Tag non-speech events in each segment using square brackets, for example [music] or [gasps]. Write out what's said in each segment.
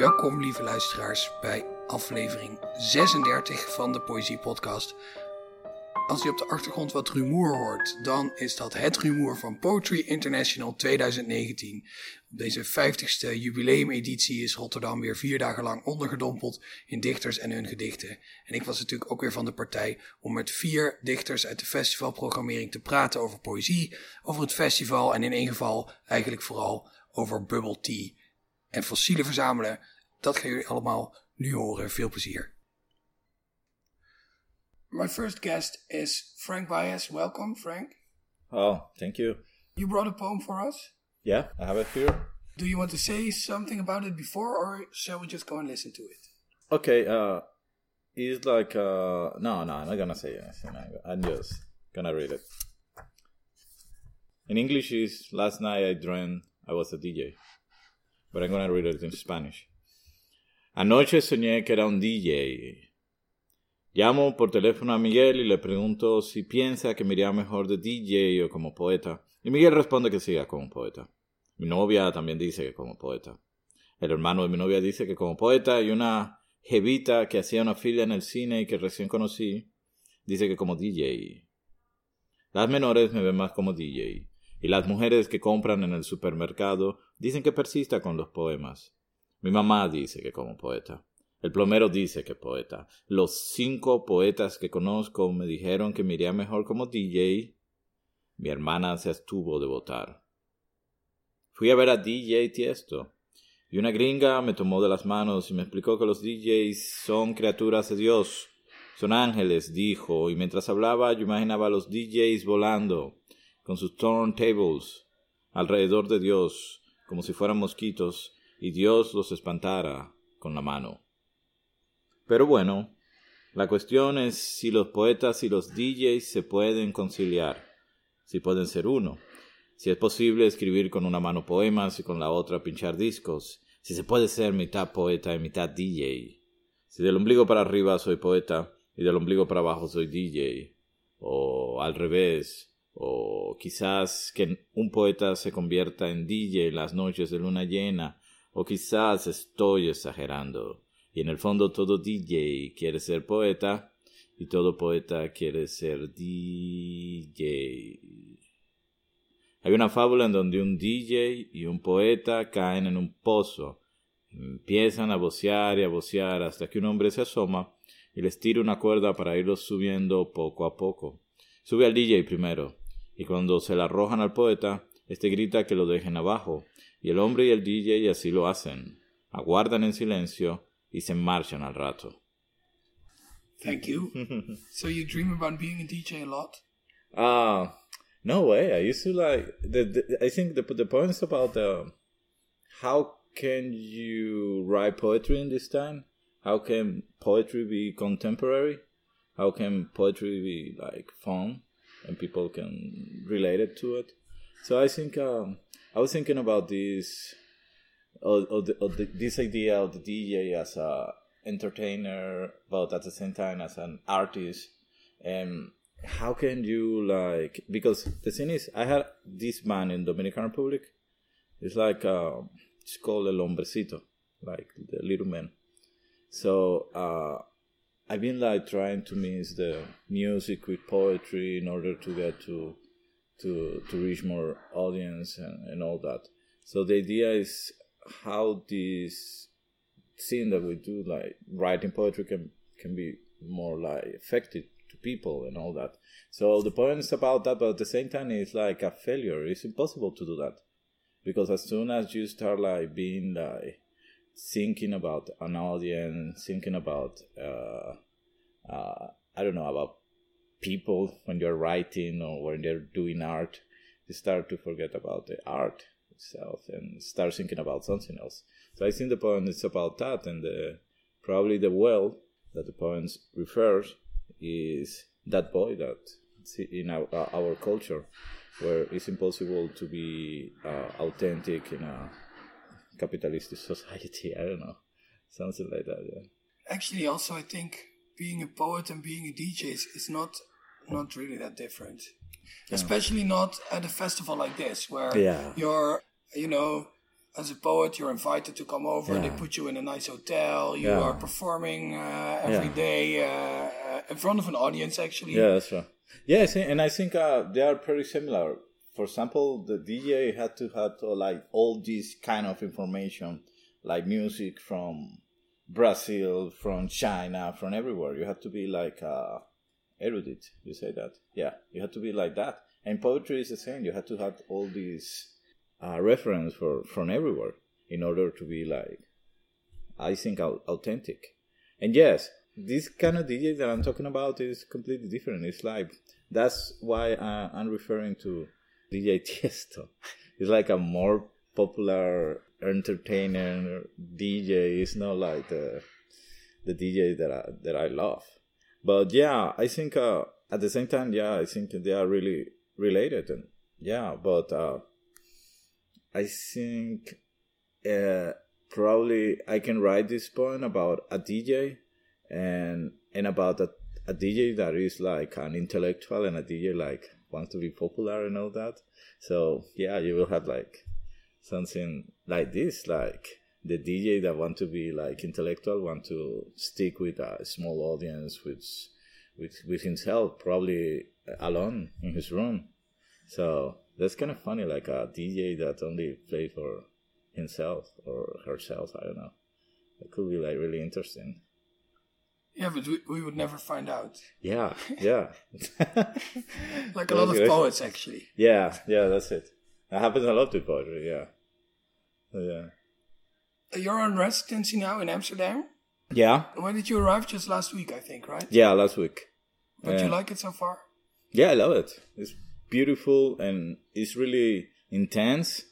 Welkom, lieve luisteraars, bij aflevering 36 van de Poëzie Podcast. Als je op de achtergrond wat rumoer hoort, dan is dat het rumoer van Poetry International 2019. Op deze 50ste jubileumeditie is Rotterdam weer vier dagen lang ondergedompeld in dichters en hun gedichten. En ik was natuurlijk ook weer van de partij om met vier dichters uit de festivalprogrammering te praten over poëzie, over het festival en in één geval eigenlijk vooral over bubble tea en fossielen verzamelen. Dat gaan jullie allemaal nu horen. Veel plezier. My first guest is Frank Baez. Welcome, Frank. Oh, thank you. You brought a poem for us. Yeah, I have it here. Do you want to say something about it before, or shall we just go and listen to it? Okay, uh, it's like, uh, no, no, I'm not gonna say anything. I'm just gonna read it. In English, is last night I dreamed I was a DJ, but I'm gonna read it in Spanish. Anoche soñé que era un DJ. Llamo por teléfono a Miguel y le pregunto si piensa que me iría mejor de DJ o como poeta. Y Miguel responde que siga como poeta. Mi novia también dice que como poeta. El hermano de mi novia dice que como poeta y una jevita que hacía una fila en el cine y que recién conocí dice que como DJ. Las menores me ven más como DJ. Y las mujeres que compran en el supermercado dicen que persista con los poemas. Mi mamá dice que como poeta. El plomero dice que poeta. Los cinco poetas que conozco me dijeron que me iría mejor como DJ. Mi hermana se estuvo de votar. Fui a ver a DJ Tiesto. Y una gringa me tomó de las manos y me explicó que los DJs son criaturas de Dios. Son ángeles, dijo, y mientras hablaba yo imaginaba a los DJs volando, con sus turntables, alrededor de Dios, como si fueran mosquitos, y Dios los espantara con la mano. Pero bueno, la cuestión es si los poetas y los DJs se pueden conciliar, si pueden ser uno, si es posible escribir con una mano poemas y con la otra pinchar discos, si se puede ser mitad poeta y mitad DJ, si del ombligo para arriba soy poeta y del ombligo para abajo soy DJ, o al revés, o quizás que un poeta se convierta en DJ las noches de luna llena, o quizás estoy exagerando. Y en el fondo todo DJ quiere ser poeta y todo poeta quiere ser DJ. Hay una fábula en donde un DJ y un poeta caen en un pozo. Empiezan a vocear y a vocear hasta que un hombre se asoma y les tira una cuerda para irlos subiendo poco a poco. Sube al DJ primero, y cuando se la arrojan al poeta, este grita que lo dejen abajo, y el hombre y el DJ así lo hacen. Aguardan en silencio y se marchan al rato. Thank you. [laughs] so you dream about being a DJ a lot? Ah, uh, no way. I used to like the, the I think the the point is about uh, how can you write poetry in this time? How can poetry be contemporary? How can poetry be like fun and people can relate it to it? So I think um, I was thinking about this or, or, the, or the, this idea of the DJ as a entertainer, but at the same time as an artist. And how can you like? Because the thing is, I had this man in Dominican Republic. It's like uh, it's called el hombrecito, like the little man. So uh, I've been like trying to mix the music with poetry in order to get to to to reach more audience and, and all that. So the idea is how this thing that we do, like writing poetry, can can be more like effective to people and all that. So the point is about that, but at the same time, it's like a failure. It's impossible to do that because as soon as you start like being like thinking about an audience, thinking about uh, uh, I don't know about people when you're writing or when they're doing art, you start to forget about the art itself and start thinking about something else. So I think the poem is about that, and the, probably the well that the poem refers is that boy that in our, our culture, where it's impossible to be uh, authentic in a capitalistic society. [laughs] I don't know, something like that. Yeah. Actually, also I think being a poet and being a DJ is, is not not really that different. Yeah. Especially not at a festival like this, where yeah. you're you know, as a poet, you're invited to come over. Yeah. They put you in a nice hotel. You Yeah. are performing uh, every Yeah. day uh, uh, in front of an audience, actually. Yeah, that's right. Yeah, and I think uh, they are pretty similar. For example, the DJ had to have to, like all this kind of information, like music from Brazil, from China, from everywhere. You had to be like uh, erudite. You say that? Yeah, you had to be like that. And poetry is the same. You had to have all these uh, reference for from everywhere in order to be like, I think, authentic. And yes, this kind of DJ that I'm talking about is completely different. It's like that's why I'm referring to DJ [laughs] Tiesto. It's like a more popular entertainer DJ. It's not like the the DJ that I that I love. But yeah, I think uh, at the same time, yeah, I think they are really related, and yeah, but uh, I think uh, probably I can write this point about a DJ and and about a, a DJ that is like an intellectual and a DJ like wants to be popular and all that. So yeah, you will have like something like this, like the DJ that want to be like intellectual, want to stick with a small audience, with with with himself, probably alone in his room. So that's kind of funny, like a DJ that only play for himself or herself. I don't know. It could be like really interesting. Yeah, but we, we would never find out. Yeah, yeah, [laughs] Like a lot of poets, actually. yeah, yeah. That's it. That happens a lot with poetry. Yeah, yeah, uh, You're on residency now in Amsterdam. yeah, When did you arrive? Just last week, I think, right? yeah. Last week. But Yeah. you like it so far? Yeah, I love it. It's beautiful and it's really intense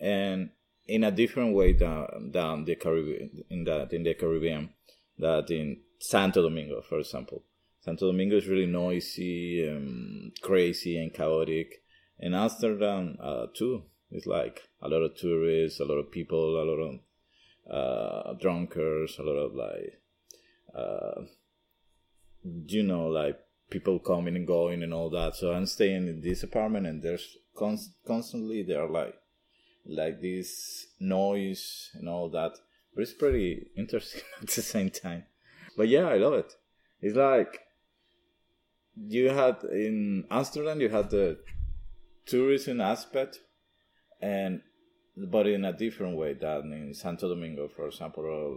and in a different way than, than the Caribbean in that in the Caribbean that in Santo Domingo, for example. Santo Domingo is really noisy and crazy and chaotic. And Amsterdam uh, too. It's like a lot of tourists, a lot of people, a lot of uh, drunkards, a lot of like uh, you know, like people coming and going and all that. So I'm staying in this apartment, and there's const- constantly there are like like this noise and all that. But it's pretty interesting [laughs] at the same time. But yeah, I love it. It's like you had in Amsterdam, you had the tourism aspect, and but in a different way than in Santo Domingo, for example, or,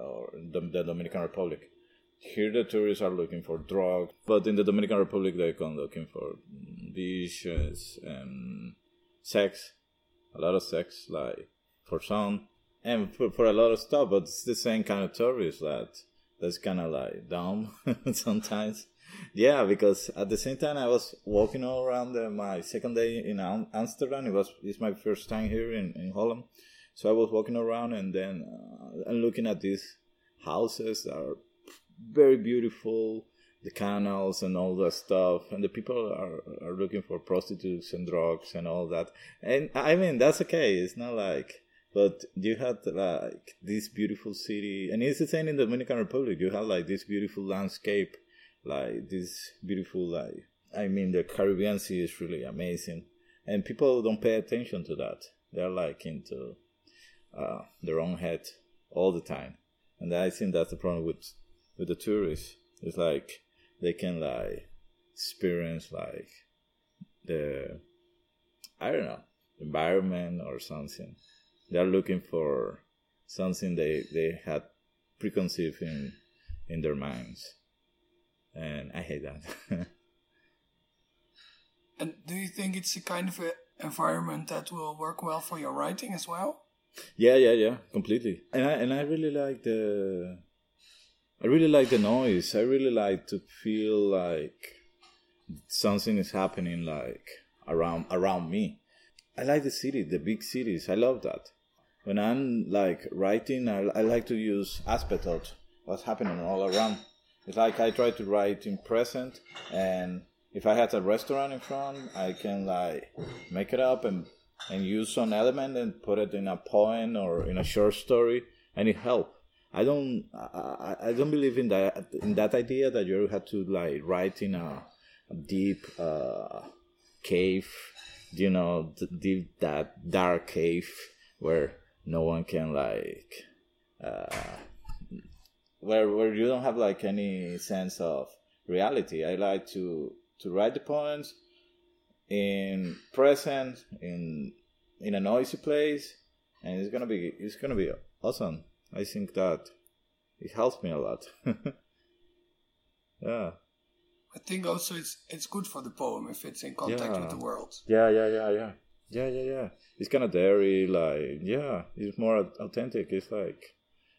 or the, Dominican Republic. Here, the tourists are looking for drugs, but in the Dominican Republic, they come looking for beaches and sex, a lot of sex, like for some, and for, for a lot of stuff. But it's the same kind of tourists that that's kind of like dumb [laughs] sometimes. Yeah, because at the same time, I was walking all around uh, my second day in Amsterdam. It was it's my first time here in, in Holland, so I was walking around and then uh, and looking at these houses that are very beautiful, the canals and all that stuff, and the people are are looking for prostitutes and drugs and all that. And I mean that's okay. It's not like, but you had like this beautiful city, and it's the same in the Dominican Republic. You have like this beautiful landscape, like this beautiful like. I mean, the Caribbean Sea is really amazing, and people don't pay attention to that. They're like into uh, their own head all the time, and I think that's the problem with with the tourists. It's like they can like experience like the I don't know environment or something. They're looking for something they they had preconceived in in their minds, and I hate that. [laughs] And do you think it's a kind of a environment that will work well for your writing as well? Yeah, yeah, yeah, completely. And I and I really like the I really like the noise. I really like to feel like something is happening like around around me. I like the city, the big cities. I love that. When I'm like writing, I, I like to use aspect of what's happening all around. It's like I try to write in present, and if I had a restaurant in front, I can like make it up and and use some element and put it in a poem or in a short story, and it help. I don't I, I- don't believe in that in that idea that you have to like write in a, a deep uh, cave, you know, deep that dark cave where no one can like uh, where where you don't have like any sense of reality. I like to to write the poems in present in in a noisy place and it's gonna be it's gonna be awesome. I think that it helps me a lot. [laughs] yeah. I think also it's it's good for the poem if it's in contact Yeah. with the world. Yeah, yeah, yeah, yeah. Yeah, yeah, yeah. It's kind of dairy, like, yeah, it's more au- authentic. It's like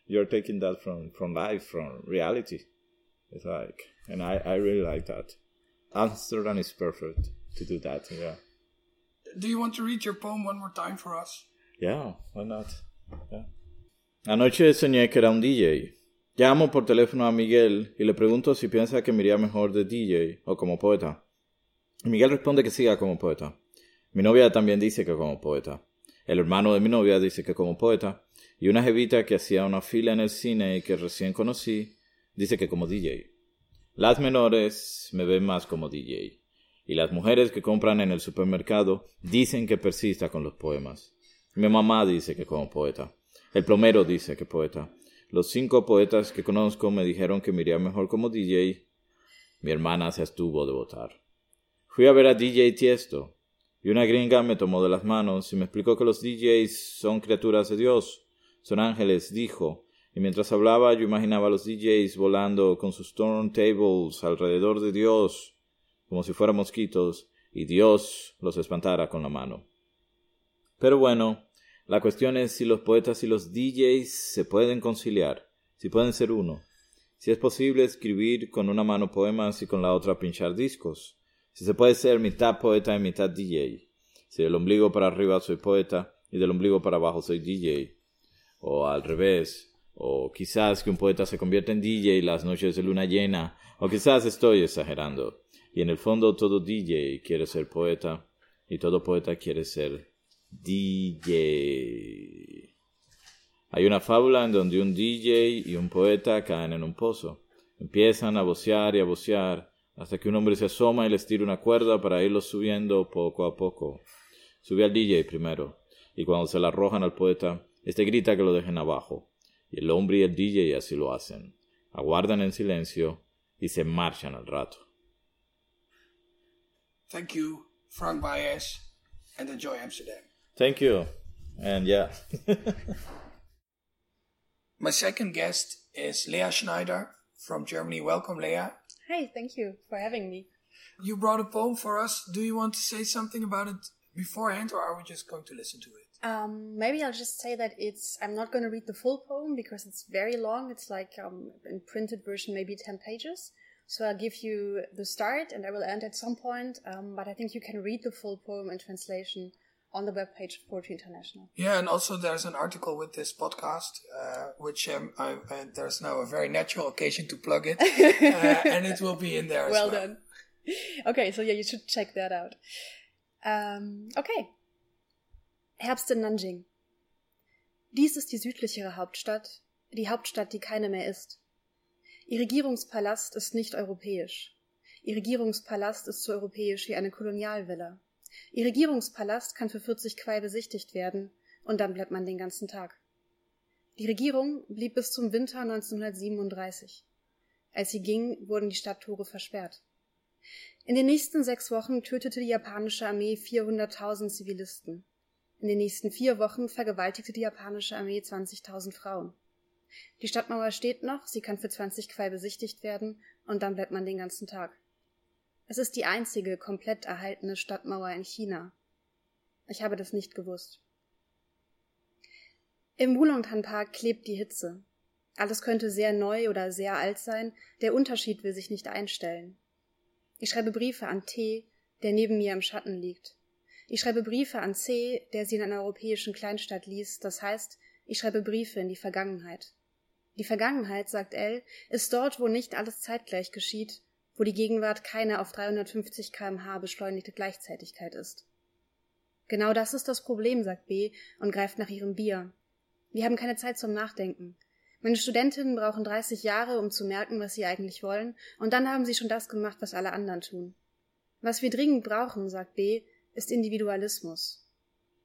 you're taking that from, from life, from reality. It's like, and I, I really like that. Amsterdam is perfect to do that, yeah. Do you want to read your poem one more time for us? Yeah, why not? Yeah. Anoche soñé que era un DJ. Llamo por teléfono a Miguel y le pregunto si piensa que me iría mejor de DJ o como poeta. Miguel responde que siga como poeta. Mi novia también dice que como poeta. El hermano de mi novia dice que como poeta. Y una jevita que hacía una fila en el cine y que recién conocí dice que como DJ. Las menores me ven más como DJ. Y las mujeres que compran en el supermercado dicen que persista con los poemas. Mi mamá dice que como poeta. El plomero dice que poeta. Los cinco poetas que conozco me dijeron que me iría mejor como DJ. Mi hermana se estuvo de votar. Fui a ver a DJ Tiesto y una gringa me tomó de las manos y me explicó que los DJs son criaturas de Dios, son ángeles, dijo, y mientras hablaba yo imaginaba a los DJs volando con sus turntables alrededor de Dios, como si fueran mosquitos, y Dios los espantara con la mano. Pero bueno, la cuestión es si los poetas y los DJs se pueden conciliar, si pueden ser uno, si es posible escribir con una mano poemas y con la otra pinchar discos, si se puede ser mitad poeta y mitad DJ, si del ombligo para arriba soy poeta y del ombligo para abajo soy DJ, o al revés, o quizás que un poeta se convierta en DJ las noches de luna llena, o quizás estoy exagerando, y en el fondo todo DJ quiere ser poeta, y todo poeta quiere ser DJ. Hay una fábula en donde un DJ y un poeta caen en un pozo. Empiezan a vocear y a vocear hasta que un hombre se asoma y les tira una cuerda para irlos subiendo poco a poco. Sube al DJ primero, y cuando se la arrojan al poeta, este grita que lo dejen abajo. Y el hombre y el DJ así lo hacen. Aguardan en silencio y se marchan al rato. Thank you, Frank Baez, and enjoy Amsterdam. Thank you. And yeah. [laughs] My second guest is Lea Schneider from Germany. Welcome, Lea. Hi, thank you for having me. You brought a poem for us. Do you want to say something about it beforehand, or are we just going to listen to it? Um, maybe I'll just say that it's. I'm not going to read the full poem because it's very long. It's like um, in printed version, maybe ten pages. So I'll give you the start, and I will end at some point. Um, but I think you can read the full poem in translation on the webpage of Poetry International. Yeah, and also there's an article with this podcast, uh, which um, I, uh, there's now a very natural occasion to plug it, uh, and it will be in there. Well well done. [laughs] Okay, so yeah, you should check that out. Ähm, okay. Herbst in Nanjing. Dies ist die südlichere Hauptstadt, die Hauptstadt, die keine mehr ist. Ihr Regierungspalast ist nicht europäisch. Ihr Regierungspalast ist so europäisch wie eine Kolonialvilla. Ihr Regierungspalast kann für 40 Quai besichtigt werden und dann bleibt man den ganzen Tag. Die Regierung blieb bis zum Winter 1937. Als sie ging, wurden die Stadttore versperrt. In den nächsten sechs Wochen tötete die japanische Armee 400.000 Zivilisten. In den nächsten vier Wochen vergewaltigte die japanische Armee 20.000 Frauen. Die Stadtmauer steht noch, sie kann für 20 Quai besichtigt werden und dann bleibt man den ganzen Tag. Es ist die einzige komplett erhaltene Stadtmauer in China. Ich habe das nicht gewusst. Im Wulongtan Park klebt die Hitze. Alles könnte sehr neu oder sehr alt sein, der Unterschied will sich nicht einstellen. Ich schreibe Briefe an T, der neben mir im Schatten liegt. Ich schreibe Briefe an C, der sie in einer europäischen Kleinstadt liest, das heißt, ich schreibe Briefe in die Vergangenheit. Die Vergangenheit, sagt L, ist dort, wo nicht alles zeitgleich geschieht, wo die Gegenwart keine auf 350 kmh beschleunigte Gleichzeitigkeit ist. Genau das ist das Problem, sagt B und greift nach ihrem Bier. Wir haben keine Zeit zum Nachdenken. Meine Studentinnen brauchen 30 Jahre, um zu merken, was sie eigentlich wollen, und dann haben sie schon das gemacht, was alle anderen tun. Was wir dringend brauchen, sagt B, ist Individualismus.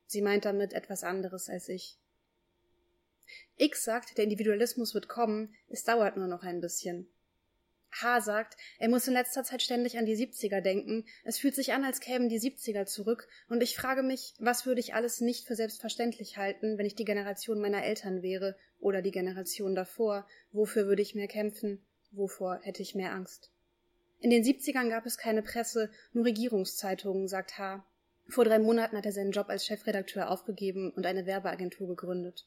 Sie meint damit etwas anderes als ich. X sagt, der Individualismus wird kommen, es dauert nur noch ein bisschen. H sagt, er muss in letzter Zeit ständig an die 70er denken, es fühlt sich an, als kämen die 70er zurück, und ich frage mich, was würde ich alles nicht für selbstverständlich halten, wenn ich die Generation meiner Eltern wäre oder die Generation davor, wofür würde ich mehr kämpfen, wovor hätte ich mehr Angst. In den 70ern gab es keine Presse, nur Regierungszeitungen, sagt H. Vor drei Monaten hat er seinen Job als Chefredakteur aufgegeben und eine Werbeagentur gegründet.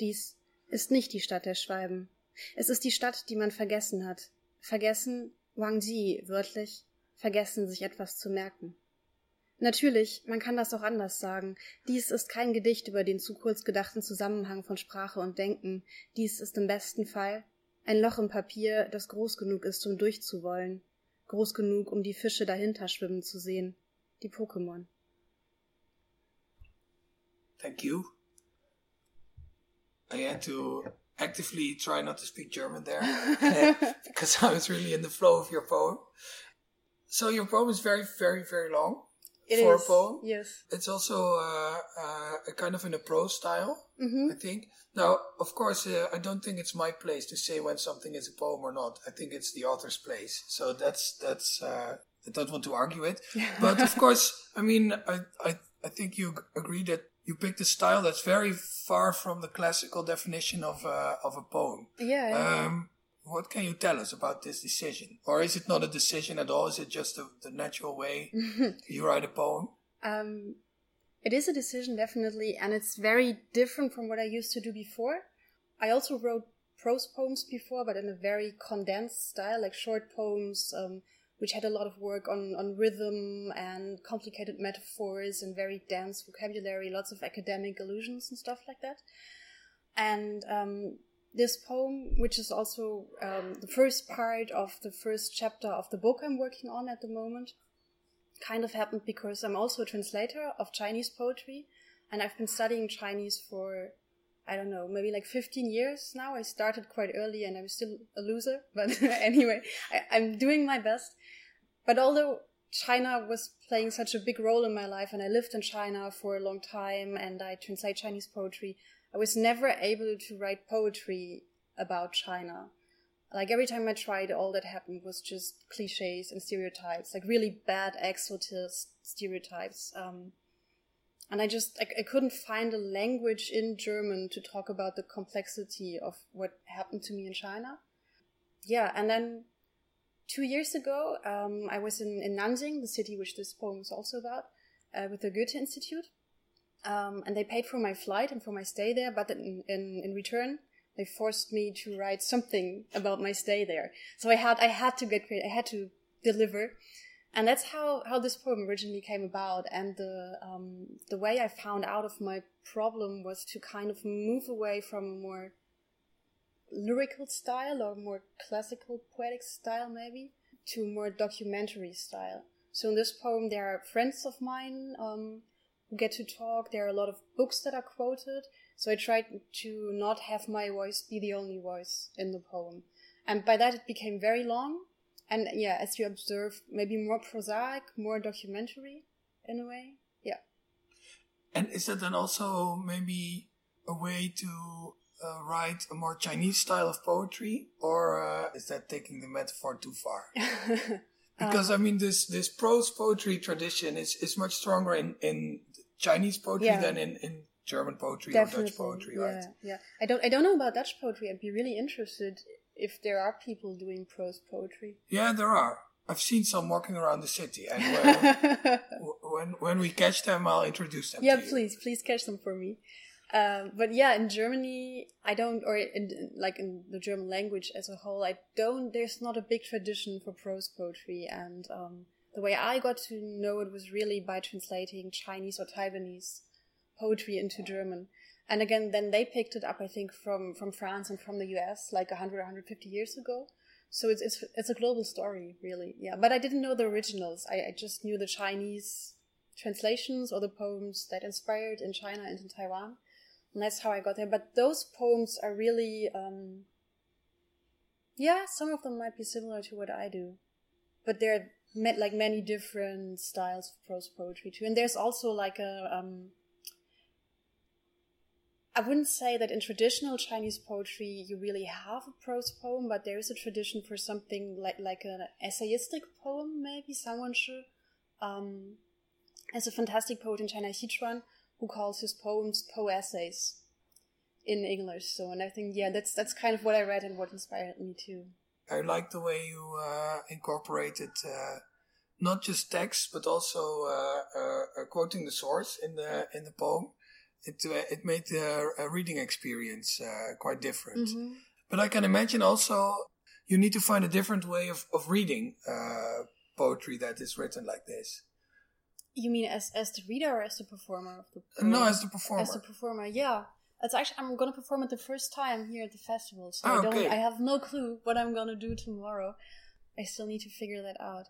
Dies ist nicht die Stadt der Schwalben. Es ist die Stadt, die man vergessen hat. Vergessen, Wang Ji, wörtlich, vergessen, sich etwas zu merken. Natürlich, man kann das auch anders sagen. Dies ist kein Gedicht über den zu kurz gedachten Zusammenhang von Sprache und Denken. Dies ist im besten Fall ein Loch im Papier, das groß genug ist, um durchzuwollen. Groß genug, um die Fische dahinter schwimmen zu sehen. Die Pokémon. Thank you. I had to actively try not to speak German there [laughs] [laughs] because I was really in the flow of your poem. So your poem is very, very, very long It for is, a poem. Yes. It's also uh, uh, a kind of in a prose style, hmm I think. Now, of course, uh, I don't think it's my place to say when something is a poem or not. I think it's the author's place. So that's that's. Uh, I don't want to argue it, [laughs] but of course, I mean, I I I think you agree that you picked a style that's very far from the classical definition of a of a poem. Yeah. yeah. Um, what can you tell us about this decision, or is it not a decision at all? Is it just the, the natural way [laughs] you write a poem? Um, it is a decision, definitely, and it's very different from what I used to do before. I also wrote prose poems before, but in a very condensed style, like short poems, um, which had a lot of work on, on rhythm and complicated metaphors and very dense vocabulary, lots of academic allusions and stuff like that. And um, this poem, which is also um, the first part of the first chapter of the book I'm working on at the moment, kind of happened because I'm also a translator of Chinese poetry, and I've been studying Chinese for I don't know, maybe like 15 years now. I started quite early and I'm still a loser, [laughs] but [laughs] anyway, I, I'm doing my best. But although China was playing such a big role in my life and I lived in China for a long time and I translate Chinese poetry, I was never able to write poetry about China. Like every time I tried, all that happened was just cliches and stereotypes, like really bad exotist stereotypes. Um, and I just I, I couldn't find a language in German to talk about the complexity of what happened to me in China. Yeah, and then two years ago, um, I was in, in Nanjing, the city which this poem is also about, uh, with the Goethe Institute, um, and they paid for my flight and for my stay there. But in, in in return, they forced me to write something about my stay there. So I had I had to get. I had to deliver and that's how how this poem originally came about. And the um, the way i found out of my problem was to kind of move away from a more lyrical style or more classical poetic style maybe to a more documentary style. So in this poem there are friends of mine um, who get to talk. There are a lot of books that are quoted. So i tried to not have my voice be the only voice in the poem. And by that it became very long and yeah, as you observe, maybe more prosaic, more documentary in a way. Yeah. And is that then also maybe a way to uh, write a more Chinese style of poetry, or uh, is that taking the metaphor too far? [laughs] Because I mean, this this prose poetry tradition is is much stronger in in Chinese poetry Yeah. than in in German poetry Definitely. or Dutch poetry, yeah, right? yeah. I don't I don't know about Dutch poetry. I'd be really interested if there are people doing prose poetry. Yeah, there are. I've seen some walking around the city, and when [laughs] when, when we catch them, I'll introduce them. yeah, to you. please, please catch them for me. Um, but yeah, in Germany, I don't, or in, like in the German language as a whole, I don't. There's not a big tradition for prose poetry, and um, the way I got to know it was really by translating Chinese or Taiwanese poetry into German. And again, then they picked it up, I think, from from France and from the US, like 100, 150 years ago. So it's it's it's a global story, really. Yeah, but I didn't know the originals. I, I just knew the Chinese translations or the poems that inspired in China and in Taiwan, and that's how I got there. But those poems are really, um, yeah, some of them might be similar to what I do, but they're met like many different styles of prose poetry too. And there's also like a um, I wouldn't say that in traditional Chinese poetry you really have a prose poem, but there is a tradition for something like like an essayistic poem, maybe someone should. Um, a fantastic poet in China, Xi Chuan, who calls his poems po essays in English. So, and I think yeah, that's that's kind of what I read and what inspired me too. I like the way you uh, incorporated uh, not just text but also uh, uh, uh quoting the source in the in the poem. It uh, it made the reading experience quite different. Mm-hmm. But I can imagine also you need to find a different way of of reading poetry that is written like this. You mean as as the reader or as the performer of the poem? No, as the performer. As the performer, yeah. It's actually I'm gonna perform it the first time here at the festival, so oh, I don't. Okay. I have no clue what I'm gonna do tomorrow. I still need to figure that out.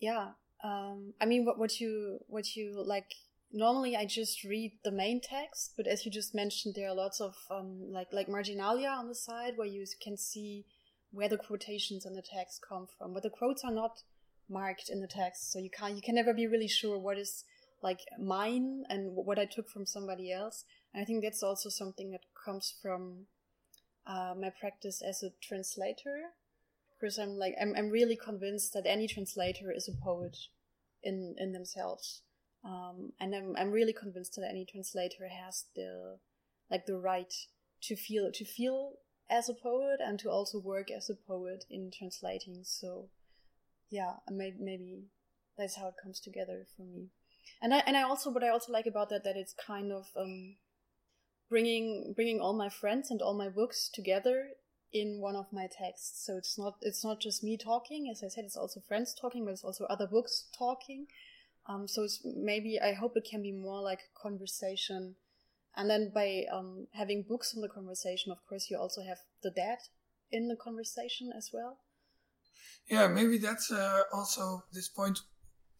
Yeah. Um, I mean, what what you what you like. Normally, I just read the main text, but as you just mentioned, there are lots of um, like like marginalia on the side where you can see where the quotations in the text come from. But the quotes are not marked in the text, so you can't you can never be really sure what is like mine and what I took from somebody else. And I think that's also something that comes from uh, my practice as a translator, because I'm like I'm I'm really convinced that any translator is a poet in in themselves, um, and I'm I'm really convinced that any translator has the like the right to feel to feel as a poet and to also work as a poet in translating. So, yeah, maybe maybe that's how it comes together for me. And I and I also what I also like about that that it's kind of um, bringing bringing all my friends and all my books together in one of my texts. So it's not it's not just me talking, as I said, it's also friends talking, but it's also other books talking. Um, so it's maybe I hope it can be more like conversation, and then by um, having books in the conversation, of course, you also have the dead in the conversation as well. Yeah, maybe that's uh, also this point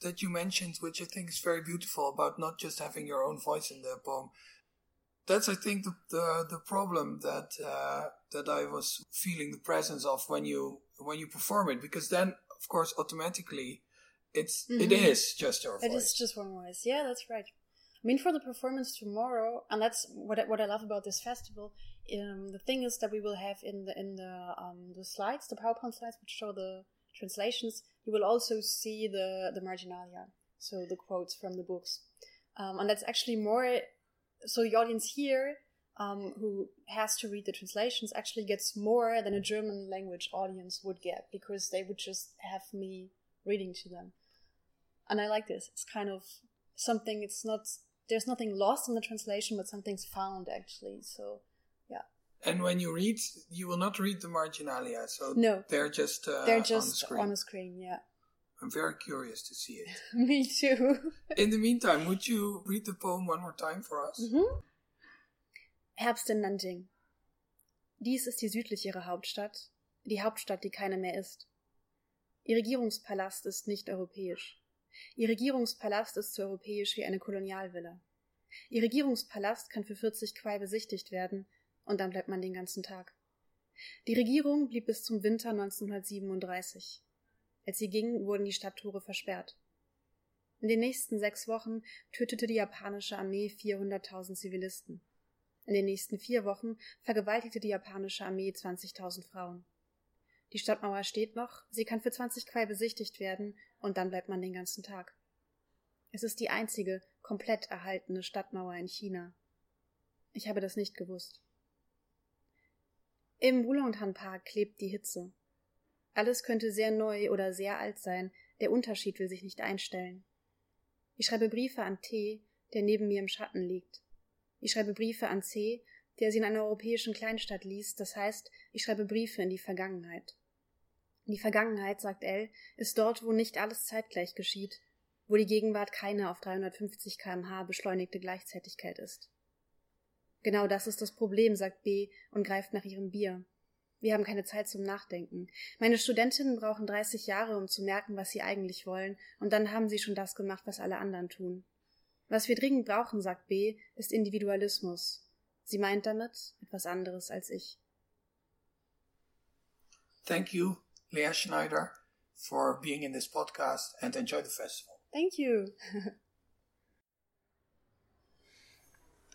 that you mentioned, which I think is very beautiful about not just having your own voice in the poem, that's I think the the, the problem that uh, that I was feeling the presence of when you when you perform it because then of course automatically it's mm-hmm. it is just your voice. It is just one voice. Yeah, that's right. I mean, for the performance tomorrow, and that's what I, what I love about this festival. Um, the thing is that we will have in the in the um, the slides, the PowerPoint slides, which show the translations. You will also see the the marginalia, so the quotes from the books, um, and that's actually more so the audience here um, who has to read the translations actually gets more than a German language audience would get because they would just have me reading to them. And I like this. It's kind of something, it's not, there's nothing lost in the translation, but something's found actually. So, yeah. And when you read, you will not read the marginalia. So no, they're just uh, they're just on, the on a screen. Yeah. I'm very curious to see it. [laughs] Me too. [laughs] in the meantime, would you read the poem one more time for us? Mhm. Herbst in Nanjing. Dies ist die südlichere Hauptstadt, die Hauptstadt, die keine mehr ist. Ihr Regierungspalast ist nicht europäisch. Ihr Regierungspalast ist so europäisch wie eine Kolonialvilla. Ihr Regierungspalast kann für 40 Quai besichtigt werden, und dann bleibt man den ganzen Tag. Die Regierung blieb bis zum Winter 1937. Als sie ging, wurden die Stadttore versperrt. In den nächsten sechs Wochen tötete die japanische Armee 400.000 Zivilisten. In den nächsten vier Wochen vergewaltigte die japanische Armee 20.000 Frauen. Die Stadtmauer steht noch, sie kann für 20 Quai besichtigt werden und dann bleibt man den ganzen Tag. Es ist die einzige komplett erhaltene Stadtmauer in China. Ich habe das nicht gewusst. Im Wulongtan Park klebt die Hitze. Alles könnte sehr neu oder sehr alt sein, der Unterschied will sich nicht einstellen. Ich schreibe Briefe an T, der neben mir im Schatten liegt. Ich schreibe Briefe an C, der sie in einer europäischen Kleinstadt liest, das heißt, ich schreibe Briefe in die Vergangenheit. Die Vergangenheit, sagt L, ist dort, wo nicht alles zeitgleich geschieht, wo die Gegenwart keine auf 350 kmh beschleunigte Gleichzeitigkeit ist. Genau das ist das Problem, sagt B und greift nach ihrem Bier. Wir haben keine Zeit zum Nachdenken. Meine Studentinnen brauchen 30 Jahre, um zu merken, was sie eigentlich wollen, und dann haben sie schon das gemacht, was alle anderen tun. Was wir dringend brauchen, sagt B, ist Individualismus. Sie meint damit etwas anderes als ich. Thank you, Lea Schneider. for being in this podcast and enjoy the festival. Thank you. [laughs]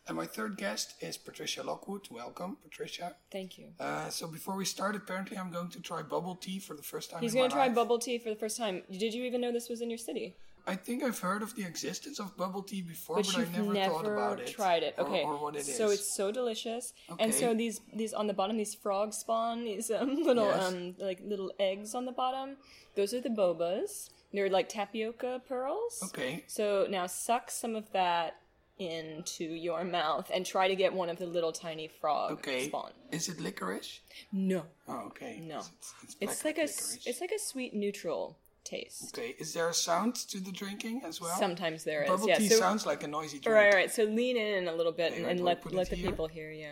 And my third guest is Patricia Lockwood. Welcome, Patricia. Thank you. Uh, so before we start, apparently I'm going to try bubble tea for the first time. He's going to try life. bubble tea for the first time. Did you even know this was in your city? I think I've heard of the existence of bubble tea before, But but, I never, never, thought about it. tried it. or- Okay. Or, what it is. So it's so delicious. And so these these on the bottom these frogs spawn these um, [laughs] little Yes. um like little eggs on the bottom. Those are the bobas. They're like tapioca pearls. Okay. So now suck some of that into your mouth and try to get one of the little tiny frog Okay. spawn. Is it licorice? No. Oh, okay. No. It's, it's, It's like a licorice. it's like a sweet neutral taste. Okay. Is there a sound to the drinking as well? Sometimes there is. Bubble yeah. tea so, sounds like a noisy drink. Right, right. So lean in a little bit and, and let let the here. people hear you.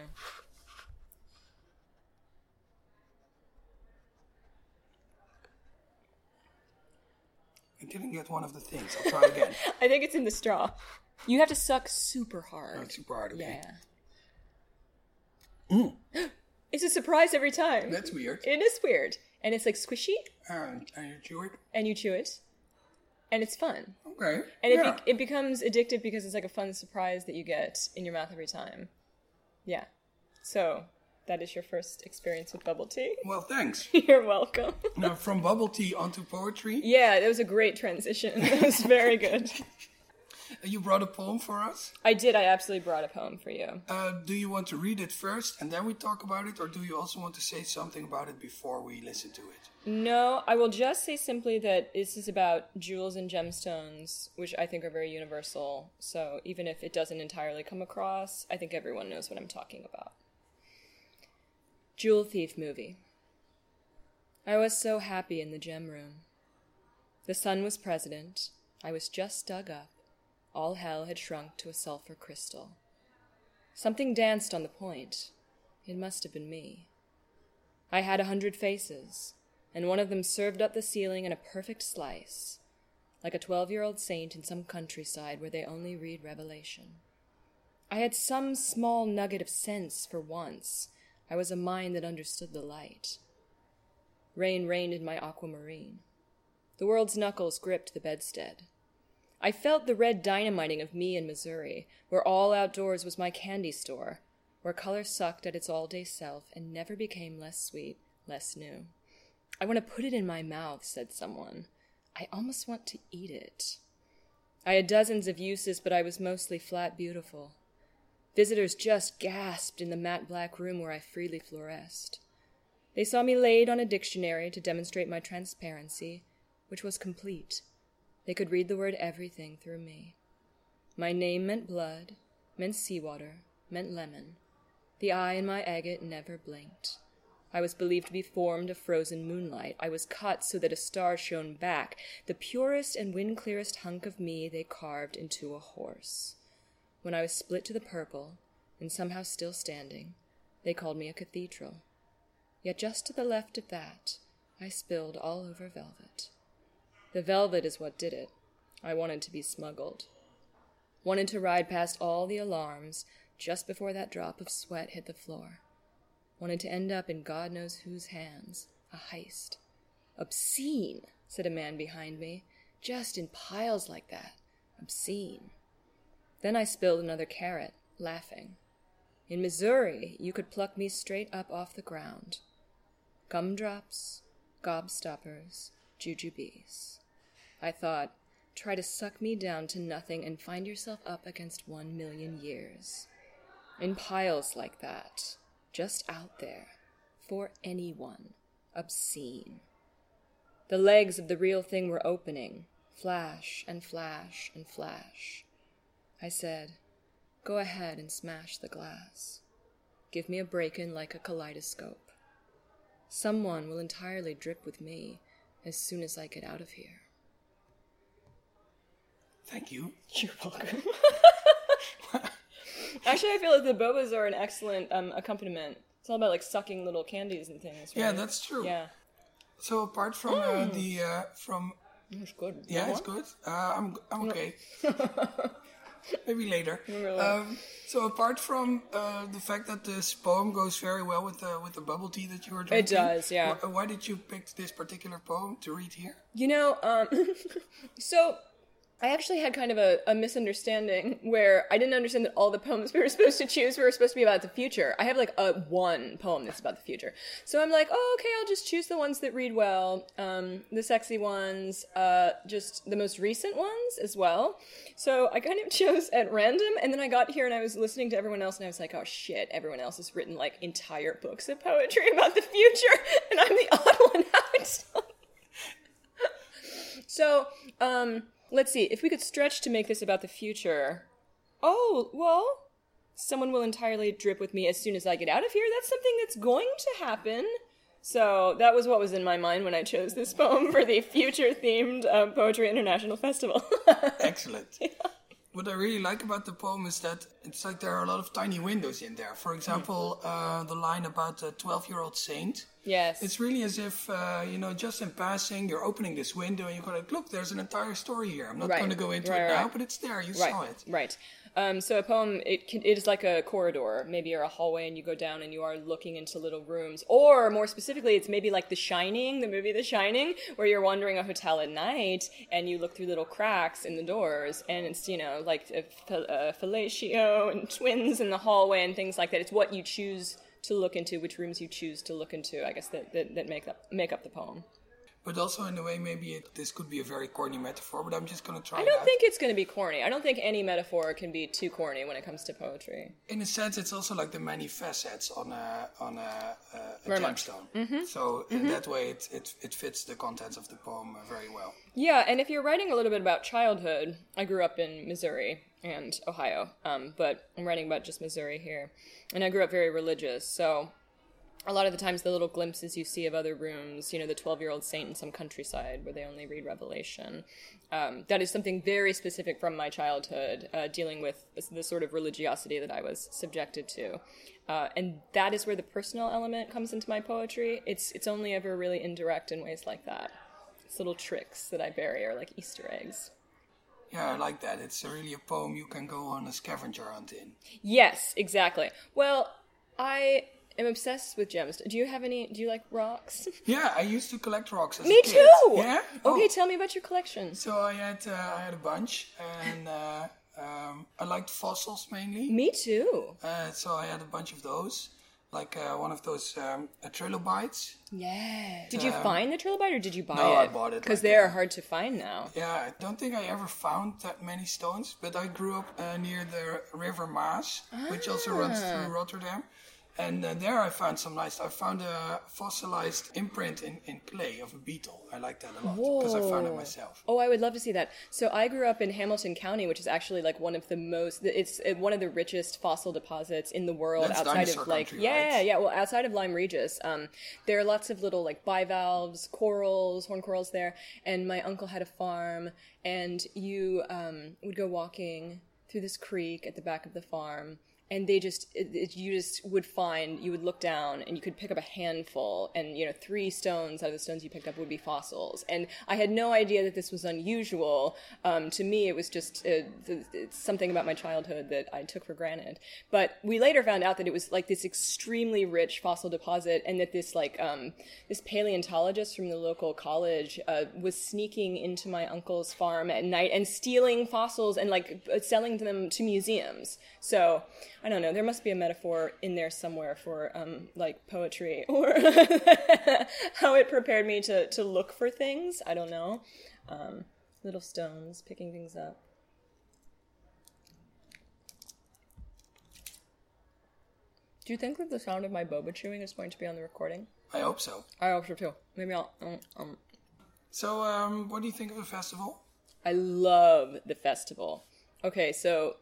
I didn't get one of the things. I'll try again. [laughs] I think it's in the straw. You have to suck super hard. it's super hard. Okay. Yeah. Mm. [gasps] It's a surprise every time. That's weird. It is weird. And it's like squishy, And, and you chew it. and you chew it. And it's fun. Okay. And it, yeah. be- it becomes addictive because it's like a fun surprise that you get in your mouth every time. Yeah. So, that is your first experience with bubble tea. [laughs] well, thanks. You're welcome. now, from bubble tea onto poetry, yeah, that was a great transition. [laughs] That was very good. [laughs] you brought a poem for us. I did. I absolutely brought a poem for you. Uh, do you want to read it first and then we talk about it, or do you also want to say something about it before we listen to it? No, I will just say simply that this is about jewels and gemstones, which I think are very universal. So even if it doesn't entirely come across, I think everyone knows what I'm talking about. Jewel Thief movie. I was so happy in the gem room. The sun was president. I was just dug up. All hell had shrunk to a sulfur crystal. Something danced on the point. It must have been me. I had a hundred faces, and one of them served up the ceiling in a perfect slice, like a twelve year old saint in some countryside where they only read Revelation. I had some small nugget of sense for once. I was a mind that understood the light. Rain rained in my aquamarine. The world's knuckles gripped the bedstead. I felt the red dynamiting of me in Missouri, where all outdoors was my candy store, where color sucked at its all day self and never became less sweet, less new. I want to put it in my mouth, said someone. I almost want to eat it. I had dozens of uses, but I was mostly flat beautiful. Visitors just gasped in the matte black room where I freely fluoresced. They saw me laid on a dictionary to demonstrate my transparency, which was complete. They could read the word everything through me. My name meant blood, meant seawater, meant lemon. The eye in my agate never blinked. I was believed to be formed of frozen moonlight. I was cut so that a star shone back. The purest and wind clearest hunk of me they carved into a horse. When I was split to the purple, and somehow still standing, they called me a cathedral. Yet just to the left of that, I spilled all over velvet. The velvet is what did it. I wanted to be smuggled. Wanted to ride past all the alarms just before that drop of sweat hit the floor. Wanted to end up in God knows whose hands. A heist. Obscene, said a man behind me. Just in piles like that. Obscene. Then I spilled another carat, laughing. In Missouri, you could pluck me straight up off the ground. Gumdrops, gobstoppers, jujubes. I thought, try to suck me down to nothing and find yourself up against one million years. In piles like that, just out there, for anyone, obscene. The legs of the real thing were opening, flash and flash and flash. I said, Go ahead and smash the glass. Give me a break in like a kaleidoscope. Someone will entirely drip with me as soon as I get out of here. Thank you. You're welcome. [laughs] [laughs] Actually, I feel like the bobas are an excellent um, accompaniment. It's all about like sucking little candies and things. Yeah, that's true. Yeah, So apart from uh, the uh, from it's good. yeah, it's good. Uh, I'm I'm okay. [laughs] maybe later. Um, so apart from uh, the fact that this poem goes very well with the with the bubble tea that you were drinking, it does, yeah. wh- why did you pick this particular poem to read here? You know, um, [laughs] so I actually had kind of a, a misunderstanding where I didn't understand that all the poems [laughs] we were supposed to choose were supposed to be about the future. I have like a one poem that's about the future. So I'm like, oh, okay, I'll just choose the ones that read well, um, the sexy ones, uh, just the most recent ones as well. So I kind of [laughs] chose at random, and then I got here and I was listening to everyone else, and I was like, oh shit, everyone else has written like entire books of poetry [laughs] about the future, and I'm the odd one out. So, um, let's see. If we could stretch to make this about the future. Oh, well, someone will entirely drip with me as soon as I get out of here. That's something that's going to happen. So, that was what was in my mind when I chose this poem for the future themed uh, Poetry International Festival. [laughs] Excellent. What I really like about the poem is that it's like there are a lot of tiny windows in there. For example, uh, the line about the 12 year old saint. Yes. It's really as if, uh, you know, just in passing, you're opening this window and you go like, look, there's an entire story here. I'm not Right. going to go into Right, it right, now, but it's there. You saw it. Right. Um, so a poem, it can, it is like a corridor, maybe or a hallway, and you go down and you are looking into little rooms. Or more specifically, it's maybe like The Shining, the movie The Shining, where you're wandering a hotel at night and you look through little cracks in the doors, and it's you know like a, fel- a fellatio and twins in the hallway and things like that. It's what you choose to look into, which rooms you choose to look into. I guess that that, that make up make up the poem. But also, in a way, maybe it, this could be a very corny metaphor, but I'm just going to try I don't think it's going to be corny. I don't think any metaphor can be too corny when it comes to poetry. in a sense, it's also like the many facets on a on a, a, a gemstone. So in that way, it, it it fits the contents of the poem very well. Yeah, and if you're writing a little bit about childhood, I grew up in Missouri and Ohio, um, but I'm writing about just Missouri here. And I grew up very religious, so a lot of the times the little glimpses you see of other rooms, you know, the 12 year old saint in some countryside where they only read Revelation, um, that is something very specific from my childhood, uh, dealing with the sort of religiosity that I was subjected to. Uh, and that is where the personal element comes into my poetry. It's, it's only ever really indirect in ways like that. It's little tricks that I bury are like Easter eggs. Yeah, I like that. It's really a poem you can go on a scavenger hunt in. Yes, exactly. Well, I am obsessed with gems. Do you have any? Do you like rocks? [laughs] Yeah, I used to collect rocks as Me a kid. too. Yeah. Okay, Oh. tell me about your collection. So I had uh, I had a bunch, and uh, um, I liked fossils mainly. Me too. Uh, so I had a bunch of those, like uh, one of those um, trilobites. Yeah. Did you find the trilobite or did you buy no, it? I bought it, Because like, they are uh, hard to find now. Yeah, I don't think I ever found that many stones, but I grew up uh, near the River Maas, which also runs Ah. through Rotterdam. And uh, there I found some nice. I found a fossilized imprint in, in clay of a beetle. I like that a lot because I found it myself. Oh, I would love to see that. So I grew up in Hamilton County, which is actually like one of the most. It's uh, one of the richest fossil deposits in the world That's outside of like country, yeah, right? yeah. Well, outside of Lyme Regis, um, there are lots of little like bivalves, corals, horn corals there. And my uncle had a farm, and you um, would go walking through this creek at the back of the farm and they just it, it, you just would find you would look down and you could pick up a handful and you know three stones out of the stones you picked up would be fossils. And i had no idea that this was unusual. Um, to me it was just uh, something about my childhood that i took for granted. But we later found out that it was like this extremely rich fossil deposit and that this like um, this paleontologist from the local college uh, was sneaking into my uncle's farm at night and stealing fossils and like uh, selling them to museums. So I don't know. There must be a metaphor in there somewhere for um, like poetry [laughs] or how it prepared me to to look for things. I don't know. Um, little stones, picking things up. Do you think that the sound of my boba chewing is going to be on the recording? I hope so. I hope so too. Maybe I'll. Um, um, So, um, what do you think of the festival? I love the festival. Okay, so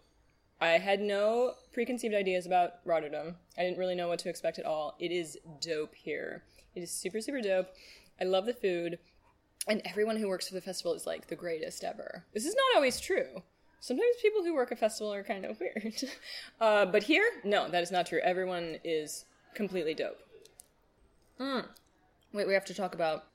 I had no preconceived ideas about Rotterdam. I didn't really know what to expect at all. It is dope here. It is super, super dope. I love the food. And everyone who works for the festival is like the greatest ever. This is not always true. Sometimes people who work at a festival are kind of [laughs] weird. uh, but here, no, that is not true. Everyone is completely dope. Mm. Wait, we have to talk about